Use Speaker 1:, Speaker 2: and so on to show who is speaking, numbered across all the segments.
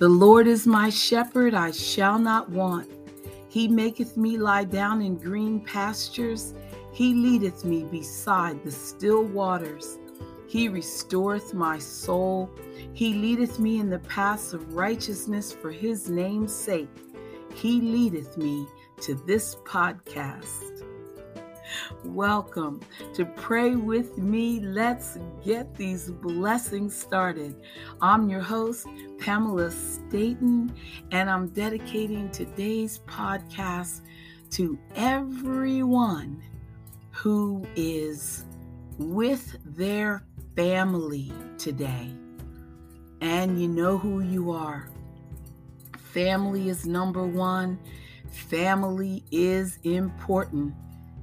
Speaker 1: The Lord is my shepherd, I shall not want. He maketh me lie down in green pastures. He leadeth me beside the still waters. He restoreth my soul. He leadeth me in the paths of righteousness for his name's sake. He leadeth me to this podcast. Welcome to Pray With Me. Let's get these blessings started. I'm your host, Pamela Staten, and I'm dedicating today's podcast to everyone who is with their family today. And you know who you are. Family is number one. Family is important.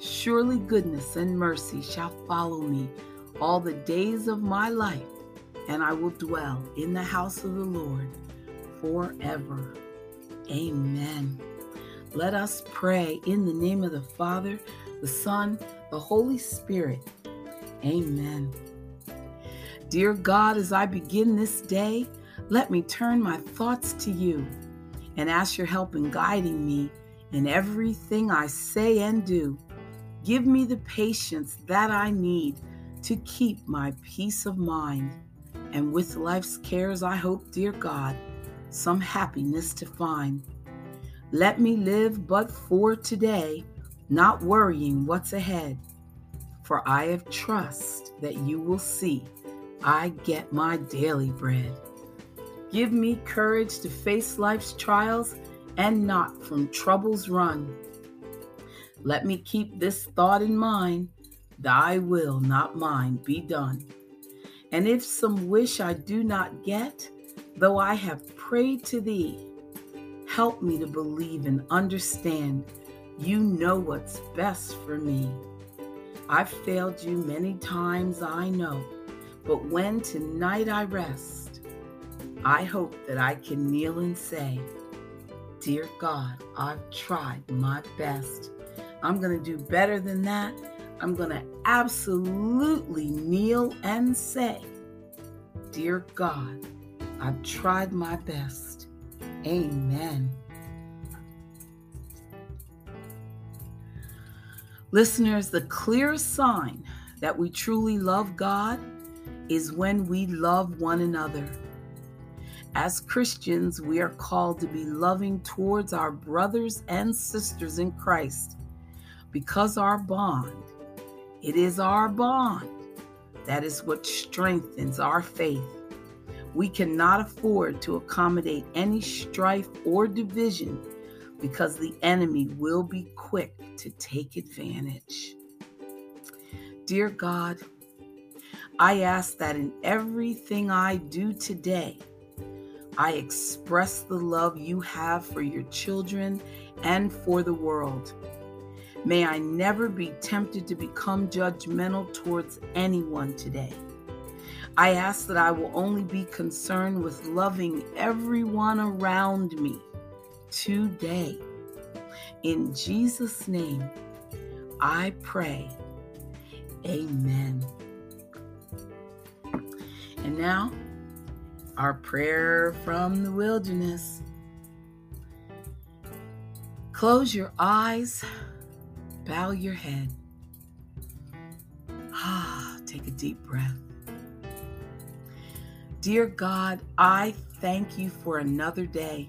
Speaker 1: Surely goodness and mercy shall follow me all the days of my life, and I will dwell in the house of the Lord forever. Amen. Let us pray in the name of the Father, the Son, the Holy Spirit. Amen. Dear God, as I begin this day, let me turn my thoughts to you and ask your help in guiding me in everything I say and do. Give me the patience that I need to keep my peace of mind. And with life's cares, I hope, dear God, some happiness to find. Let me live but for today, not worrying what's ahead. For I have trust that you will see I get my daily bread. Give me courage to face life's trials and not from troubles run. Let me keep this thought in mind Thy will, not mine, be done. And if some wish I do not get, though I have prayed to Thee, help me to believe and understand you know what's best for me. I've failed you many times, I know, but when tonight I rest, I hope that I can kneel and say, Dear God, I've tried my best. I'm going to do better than that. I'm going to absolutely kneel and say, Dear God, I've tried my best. Amen. Listeners, the clearest sign that we truly love God is when we love one another. As Christians, we are called to be loving towards our brothers and sisters in Christ because our bond, it is our bond that is what strengthens our faith. We cannot afford to accommodate any strife or division because the enemy will be quick to take advantage. Dear God, I ask that in everything I do today, I express the love you have for your children and for the world. May I never be tempted to become judgmental towards anyone today. I ask that I will only be concerned with loving everyone around me today. In Jesus' name, I pray. Amen. And now, our prayer from the wilderness. Close your eyes bow your head. Ah, take a deep breath. Dear God, I thank you for another day.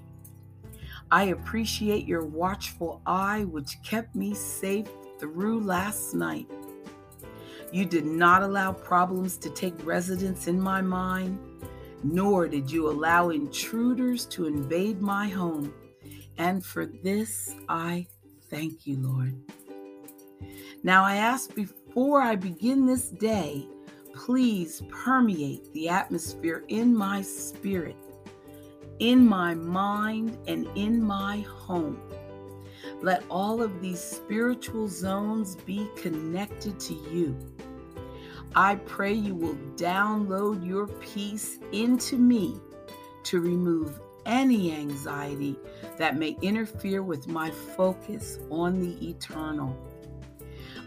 Speaker 1: I appreciate your watchful eye, which kept me safe through last night. You did not allow problems to take residence in my mind, nor did you allow intruders to invade my home. And for this, I thank you, Lord. Now I ask before I begin this day, please permeate the atmosphere in my spirit. in my mind, and in my home. Let all of these spiritual zones be connected to you. I pray you will download your peace into me to remove any anxiety that may interfere with my focus on the eternal.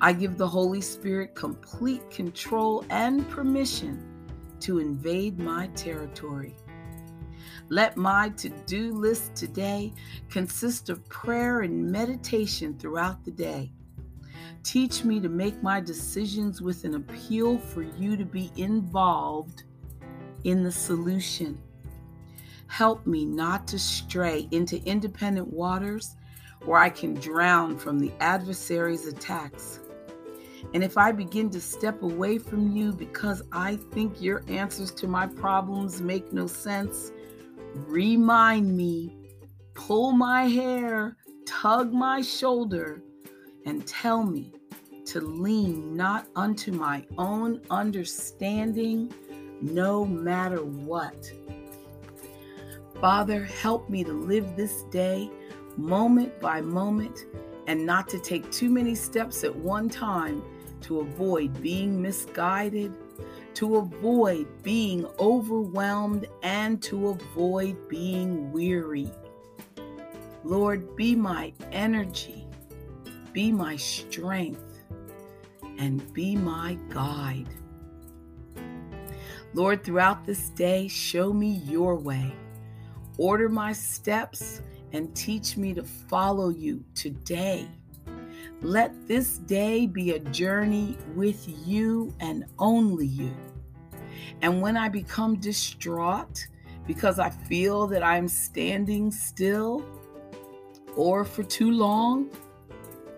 Speaker 1: I give the Holy Spirit complete control and permission to invade my territory. Let my to do list today consist of prayer and meditation throughout the day. Teach me to make my decisions with an appeal for you to be involved in the solution. Help me not to stray into independent waters where I can drown from the adversary's attacks. And if I begin to step away from you because I think your answers to my problems make no sense, remind me, pull my hair, tug my shoulder, and tell me to lean not unto my own understanding, no matter what. Father, help me to live this day moment by moment and not to take too many steps at one time to avoid being misguided, to avoid being overwhelmed, and to avoid being weary. Lord, be my energy be my strength, and be my guide. Lord, throughout this day, show me your way. Order my steps and teach me to follow you today. Let this day be a journey with you and only you. And when I become distraught because I feel that I'm standing still or for too long,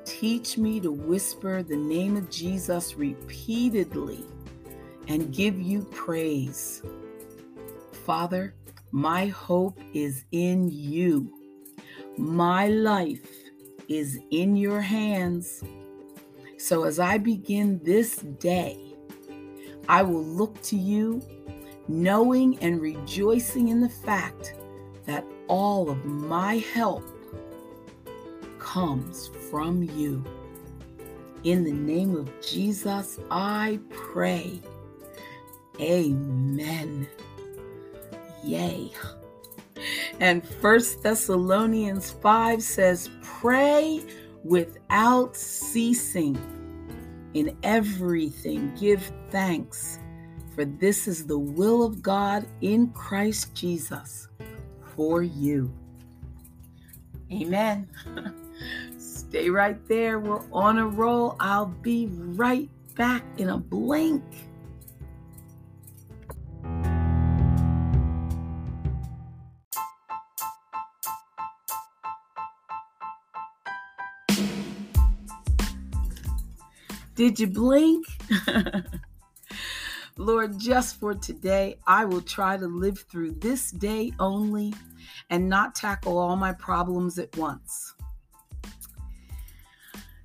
Speaker 1: Teach me to whisper the name of Jesus repeatedly and give you praise. Father, my hope is in you. My life is in your hands. So as I begin this day, I will look to you, knowing and rejoicing in the fact that all of my help comes from you. In the name of Jesus, I pray. Amen. Yay. And First Thessalonians 5 says, Pray without ceasing. In everything, give thanks, for this is the will of God in Christ Jesus for you. Amen. Stay right there. We're on a roll. I'll be right back in a blink. Did you blink? Lord, just for today, I will try to live through this day only and not tackle all my problems at once.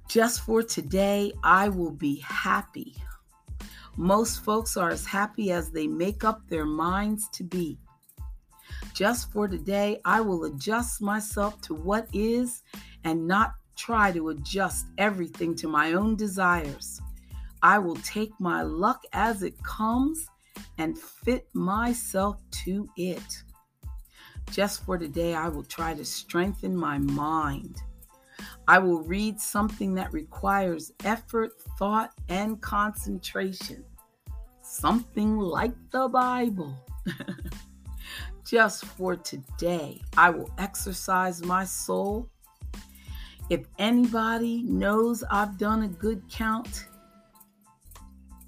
Speaker 1: Just for today, I will be happy. Most folks are as happy as they make up their minds to be. Just for today, I will adjust myself to what is and not try to adjust everything to my own desires. I will take my luck as it comes and fit myself to it. Just for today, I will try to strengthen my mind. I will read something that requires effort, thought, and concentration. Something like the Bible. Just for today, I will exercise my soul. If anybody knows I've done a good count,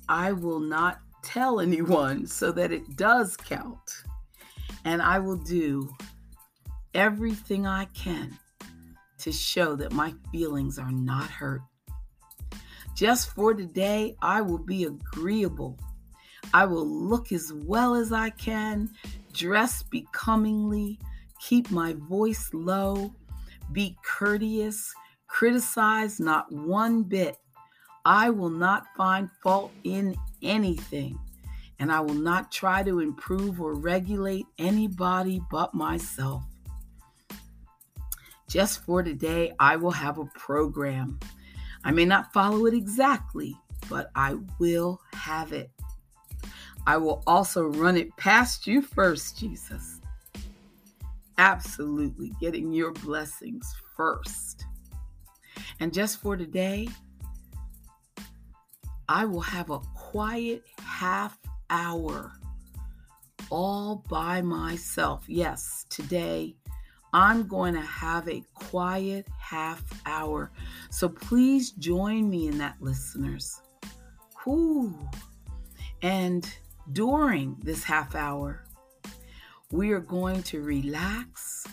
Speaker 1: I will not tell anyone so that it does count. And I will do everything I can to show that my feelings are not hurt. Just for today, I will be agreeable. I will look as well as I can, dress becomingly, keep my voice low, be courteous, criticize not one bit. I will not find fault in anything, and I will not try to improve or regulate anybody but myself. Just for today, I will have a program. I may not follow it exactly, but I will have it. I will also run it past you first, Jesus. Absolutely getting your blessings first. And just for today, I will have a quiet half hour all by myself. Yes, today I'm going to have a quiet half hour. So please join me in that, listeners. Whew. And during this half hour, we are going to relax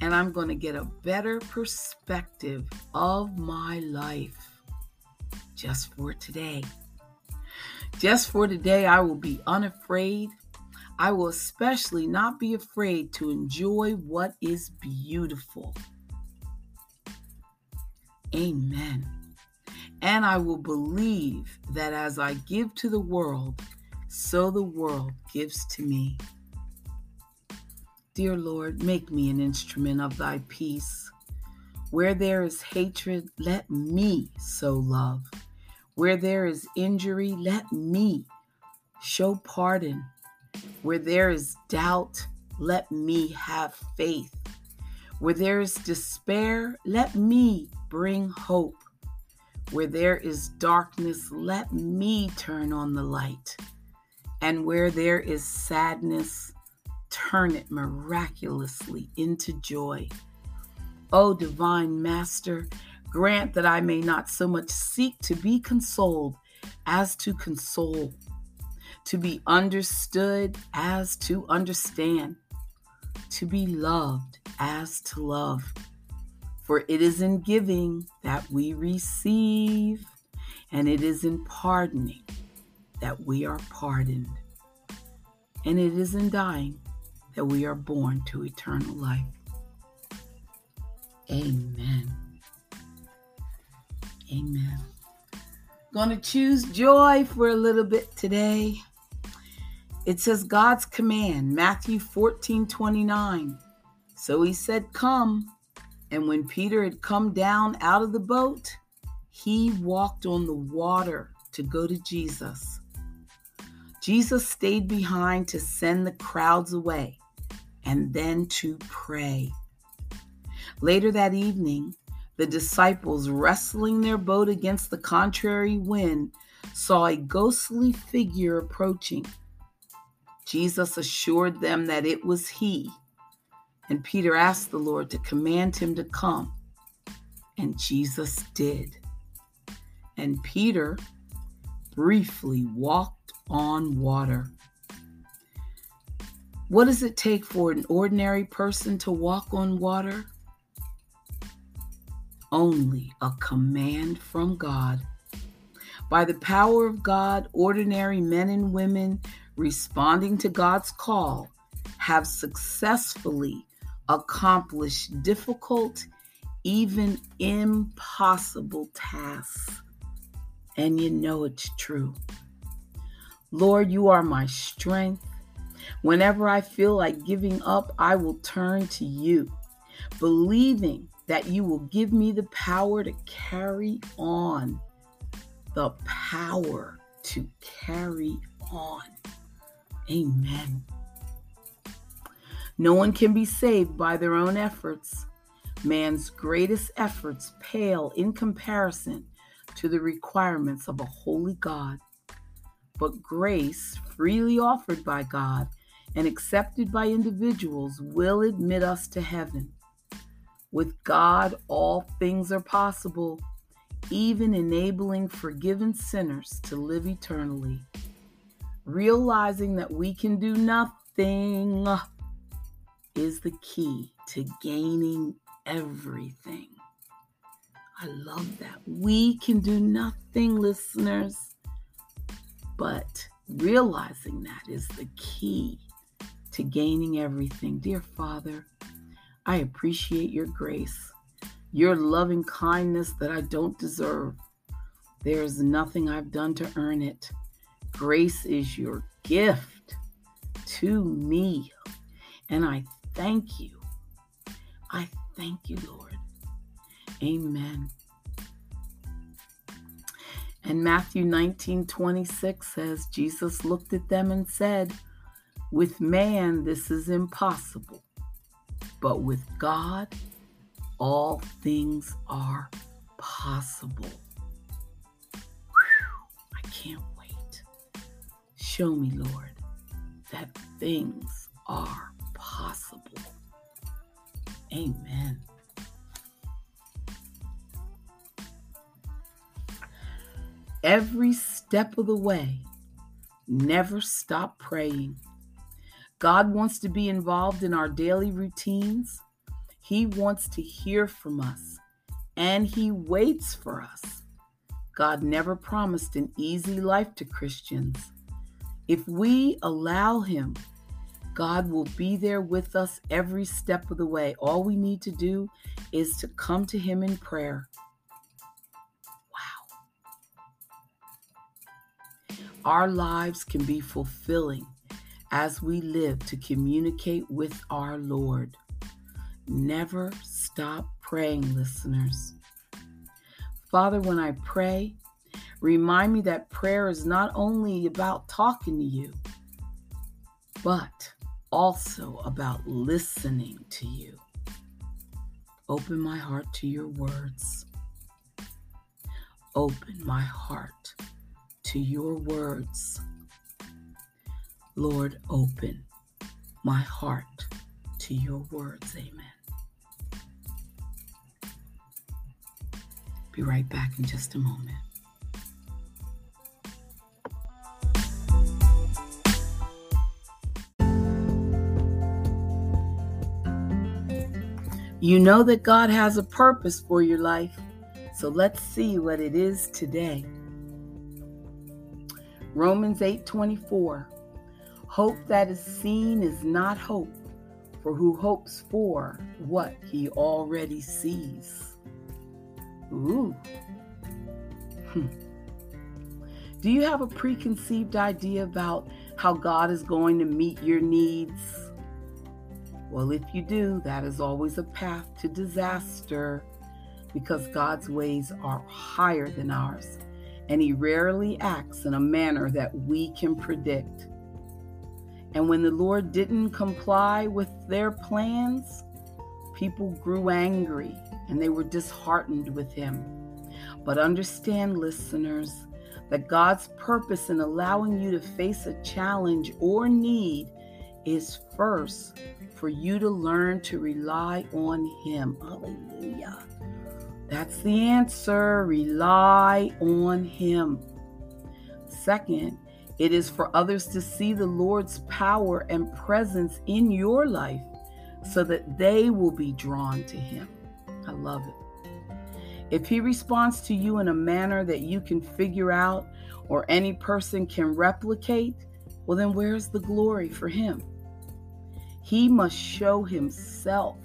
Speaker 1: and I'm going to get a better perspective of my life just for today. Just for today, I will be unafraid. I will especially not be afraid to enjoy what is beautiful. Amen. And I will believe that as I give to the world, so the world gives to me. Dear Lord, make me an instrument of thy peace. Where there is hatred, let me sow love. Where there is injury, let me show pardon. Where there is doubt, let me have faith. Where there is despair, let me bring hope. Where there is darkness, let me turn on the light. And where there is sadness, turn it miraculously into joy. O divine Master, Grant that I may not so much seek to be consoled as to console, to be understood as to understand, to be loved as to love. For it is in giving that we receive, and it is in pardoning that we are pardoned, and it is in dying that we are born to eternal life. Amen. Amen. Going to choose joy for a little bit today. It says God's command, Matthew 14 29. So he said, Come. And when Peter had come down out of the boat, he walked on the water to go to Jesus. Jesus stayed behind to send the crowds away and then to pray. Later that evening, the disciples, wrestling their boat against the contrary wind, saw a ghostly figure approaching. Jesus assured them that it was he, and Peter asked the Lord to command him to come, and Jesus did. And Peter briefly walked on water. What does it take for an ordinary person to walk on water? only a command from God. By the power of God, ordinary men and women responding to God's call have successfully accomplished difficult, even impossible tasks. And you know it's true. Lord, you are my strength. Whenever I feel like giving up, I will turn to you, believing that you will give me the power to carry on. The power to carry on. Amen. No one can be saved by their own efforts. Man's greatest efforts pale in comparison to the requirements of a holy God. But grace, freely offered by God and accepted by individuals, will admit us to heaven. With God, all things are possible, even enabling forgiven sinners to live eternally. Realizing that we can do nothing is the key to gaining everything. I love that. We can do nothing, listeners, but realizing that is the key to gaining everything. Dear Father, I appreciate your grace, your loving kindness that I don't deserve. There is nothing I've done to earn it. grace is your gift to me. And I thank you. I thank you, Lord. Amen. And Matthew 19 26 says, Jesus looked at them and said, With man, this is impossible, but with God, all things are possible. Whew, I can't wait. Show me, Lord, that things are possible. Amen. Every step of the way, never stop praying. God wants to be involved in our daily routines. He wants to hear from us, and He waits for us. God never promised an easy life to Christians. If we allow Him, God will be there with us every step of the way. All we need to do is to come to Him in prayer. Wow. Our lives can be fulfilling as we live to communicate with our Lord. Never stop praying, listeners. Father, when I pray, remind me that prayer is not only about talking to you, but also about listening to you. Open my heart to your words. Open my heart to your words. Lord, open my heart to your words. Amen. Be right back in just a moment. You know that God has a purpose for your life, so let's see what it is today. Romans 8:24 Hope that is seen is not hope, for who hopes for what he already sees. Ooh. Hmm. Do you have a preconceived idea about how God is going to meet your needs? Well, if you do, that is always a path to disaster because God's ways are higher than ours, and He rarely acts in a manner that we can predict. And when the Lord didn't comply with their plans, people grew angry and they were disheartened with Him. But understand, listeners, that God's purpose in allowing you to face a challenge or need is first for you to learn to rely on Him. Hallelujah. That's the answer. Rely on Him. Second, it is for others to see the Lord's power and presence in your life so that they will be drawn to Him. I love it. If He responds to you in a manner that you can figure out or any person can replicate, well, then where's the glory for Him? He must show himself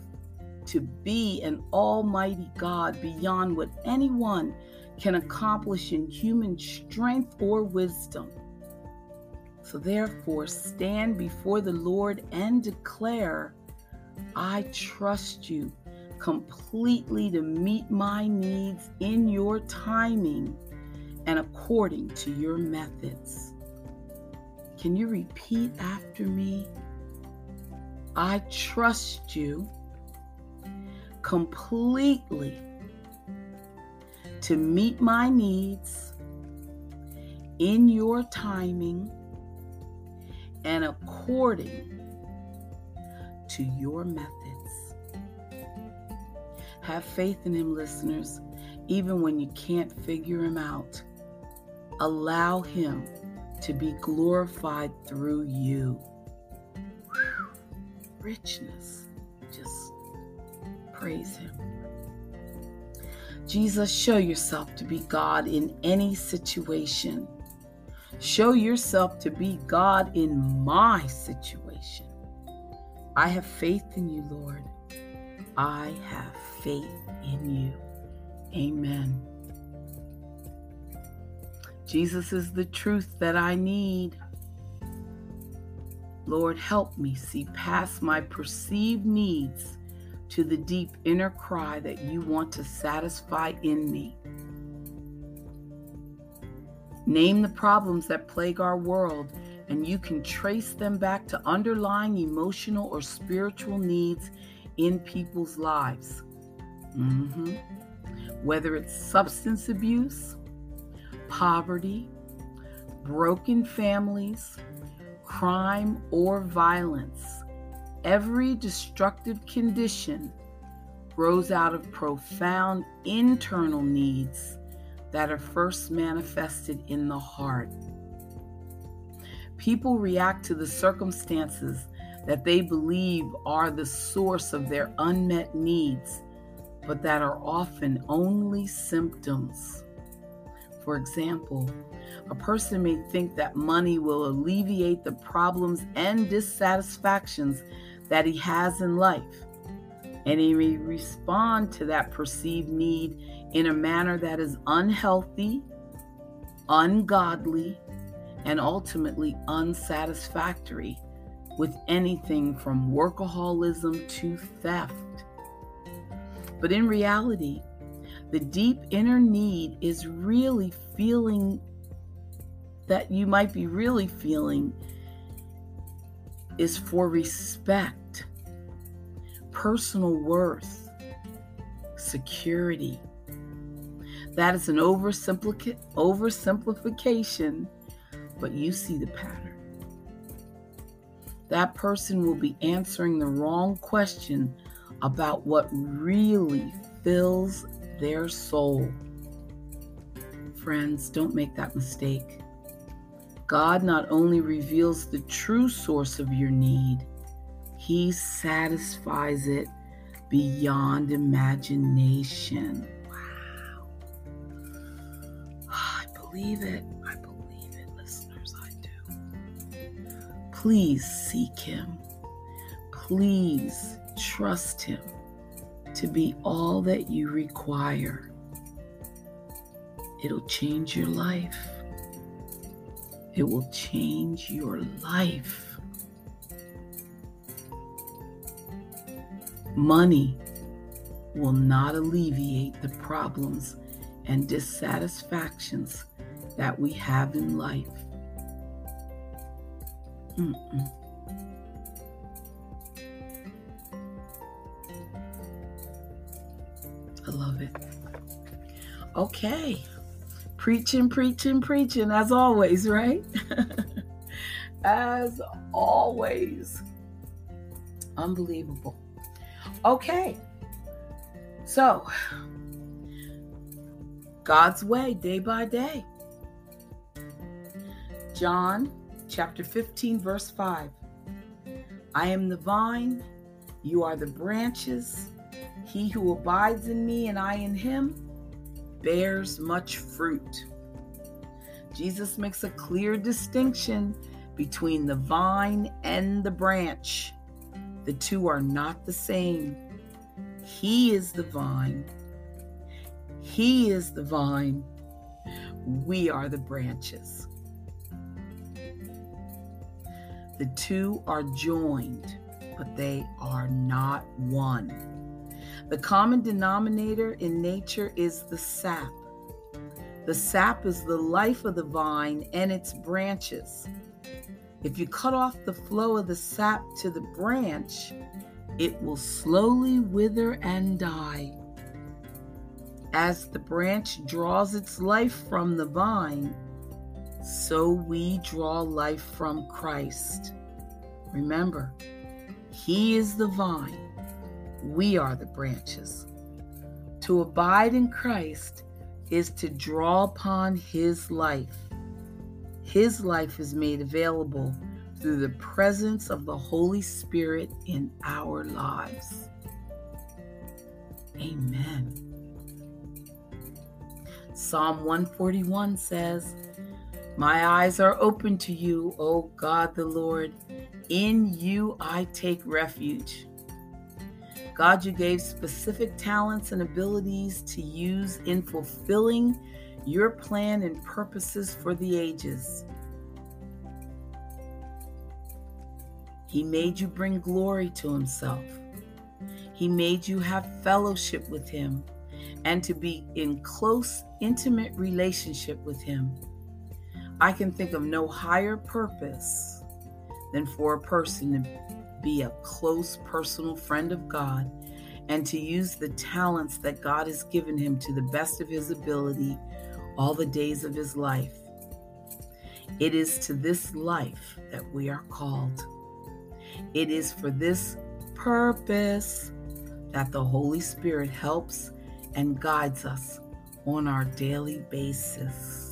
Speaker 1: to be an almighty God beyond what anyone can accomplish in human strength or wisdom. So, therefore, stand before the Lord and declare, I trust you completely to meet my needs in your timing and according to your methods. Can you repeat after me? I trust you completely to meet my needs in your timing and according to your methods. Have faith in Him, listeners, even when you can't figure Him out. Allow Him to be glorified through you richness. Just praise Him. Jesus, show yourself to be God in any situation. Show yourself to be God in my situation. I have faith in you, Lord. I have faith in you. Amen. Jesus is the truth that I need. Lord, help me see past my perceived needs to the deep inner cry that you want to satisfy in me. Name the problems that plague our world, and you can trace them back to underlying emotional or spiritual needs in people's lives. Mm-hmm. Whether it's substance abuse, poverty, broken families, crime, or violence, every destructive condition grows out of profound internal needs that are first manifested in the heart. People react to the circumstances that they believe are the source of their unmet needs, but that are often only symptoms. For example, a person may think that money will alleviate the problems and dissatisfactions that he has in life, and he may respond to that perceived need in a manner that is unhealthy, ungodly, and ultimately unsatisfactory with anything from workaholism to theft. But in reality, the deep inner need is really feeling that you might be really feeling is for respect, personal worth, security, that is an oversimplification, but you see the pattern. That person will be answering the wrong question about what really fills their soul. Friends, don't make that mistake. God not only reveals the true source of your need, He satisfies it beyond imagination. Believe it. I believe it, listeners. I do. Please seek Him. Please trust Him to be all that you require. It'll change your life. It will change your life. Money will not alleviate the problems and dissatisfactions that we have in life. Mm-mm. I love it. Okay. Preaching, preaching, preaching, as always, right? as always. Unbelievable. Okay. So, God's way, day by day. John chapter 15, verse 5. I am the vine, you are the branches. He who abides in me and I in him bears much fruit. Jesus makes a clear distinction between the vine and the branch. The two are not the same. He is the vine. He is the vine. We are the branches. The two are joined, but they are not one. The common denominator in nature is the sap. The sap is the life of the vine and its branches. If you cut off the flow of the sap to the branch, it will slowly wither and die. As the branch draws its life from the vine, so we draw life from Christ. Remember, He is the vine, we are the branches. To abide in Christ is to draw upon His life. His life is made available through the presence of the Holy Spirit in our lives. Amen. Psalm 141 says, my eyes are open to you, O God the Lord. In you I take refuge. God, you gave specific talents and abilities to use in fulfilling your plan and purposes for the ages. He made you bring glory to Himself. He made you have fellowship with Him and to be in close, intimate relationship with Him. I can think of no higher purpose than for a person to be a close personal friend of God and to use the talents that God has given him to the best of his ability all the days of his life. It is to this life that we are called. It is for this purpose that the Holy Spirit helps and guides us on our daily basis.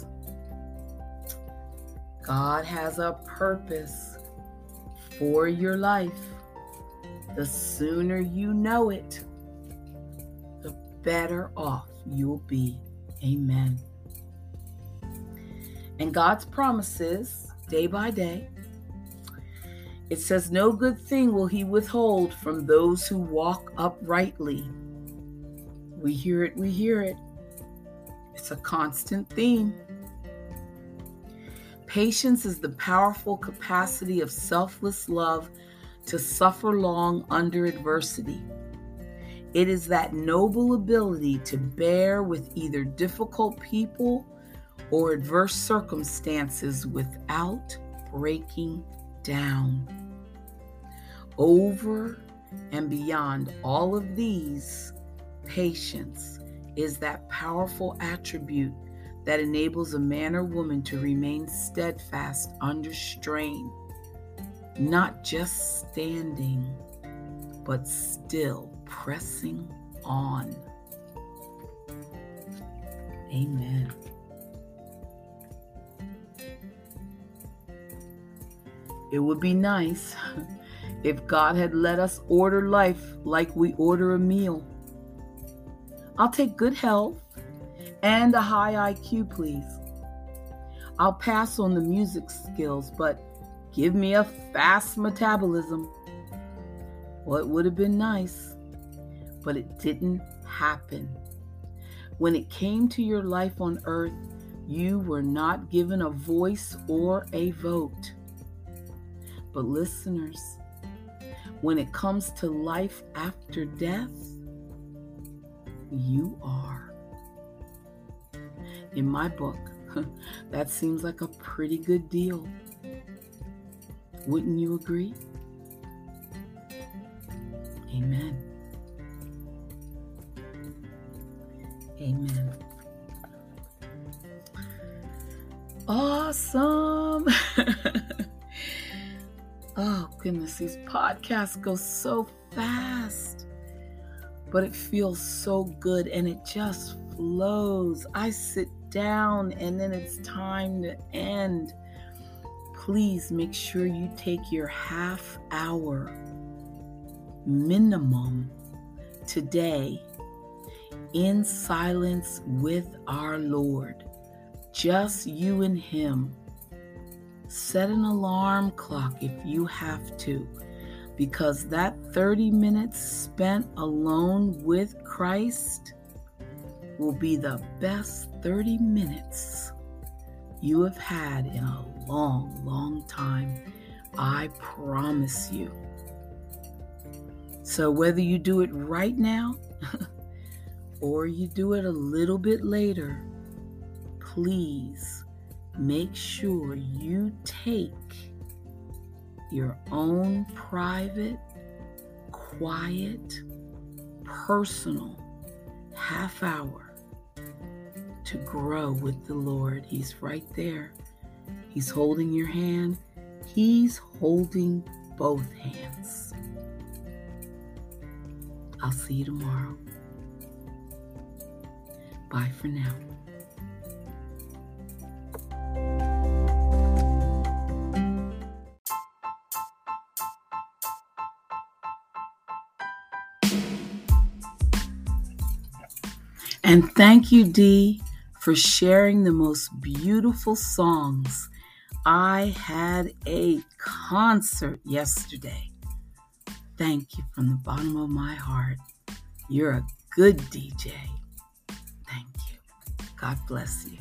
Speaker 1: God has a purpose for your life. The sooner you know it, the better off you'll be. Amen. And God's promises, day by day, it says, No good thing will he withhold from those who walk uprightly. We hear it, we hear it. It's a constant theme. Patience is the powerful capacity of selfless love to suffer long under adversity. It is that noble ability to bear with either difficult people or adverse circumstances without breaking down. Over and beyond all of these, patience is that powerful attribute that enables a man or woman to remain steadfast under strain, not just standing, but still pressing on. Amen. It would be nice if God had let us order life like we order a meal. I'll take good health and a high IQ, please. I'll pass on the music skills, but give me a fast metabolism. Well, it would have been nice, but it didn't happen. When it came to your life on earth, you were not given a voice or a vote. But, listeners, when it comes to life after death, you are. In my book, that seems like a pretty good deal. Wouldn't you agree? Amen. Amen. Awesome. oh, goodness, these podcasts go so fast but it feels so good and it just flows. I sit down and then it's time to end. Please make sure you take your half hour minimum today in silence with our Lord. Just you and Him. Set an alarm clock if you have to because that 30 minutes spent alone with Christ will be the best 30 minutes you have had in a long, long time. I promise you. So, whether you do it right now or you do it a little bit later, please make sure you take your own private, quiet, personal half hour to grow with the Lord. He's right there. He's holding your hand. He's holding both hands. I'll see you tomorrow. Bye for now. And thank you, Dee, for sharing the most beautiful songs. I had a concert yesterday. Thank you from the bottom of my heart. You're a good DJ. Thank you. God bless you.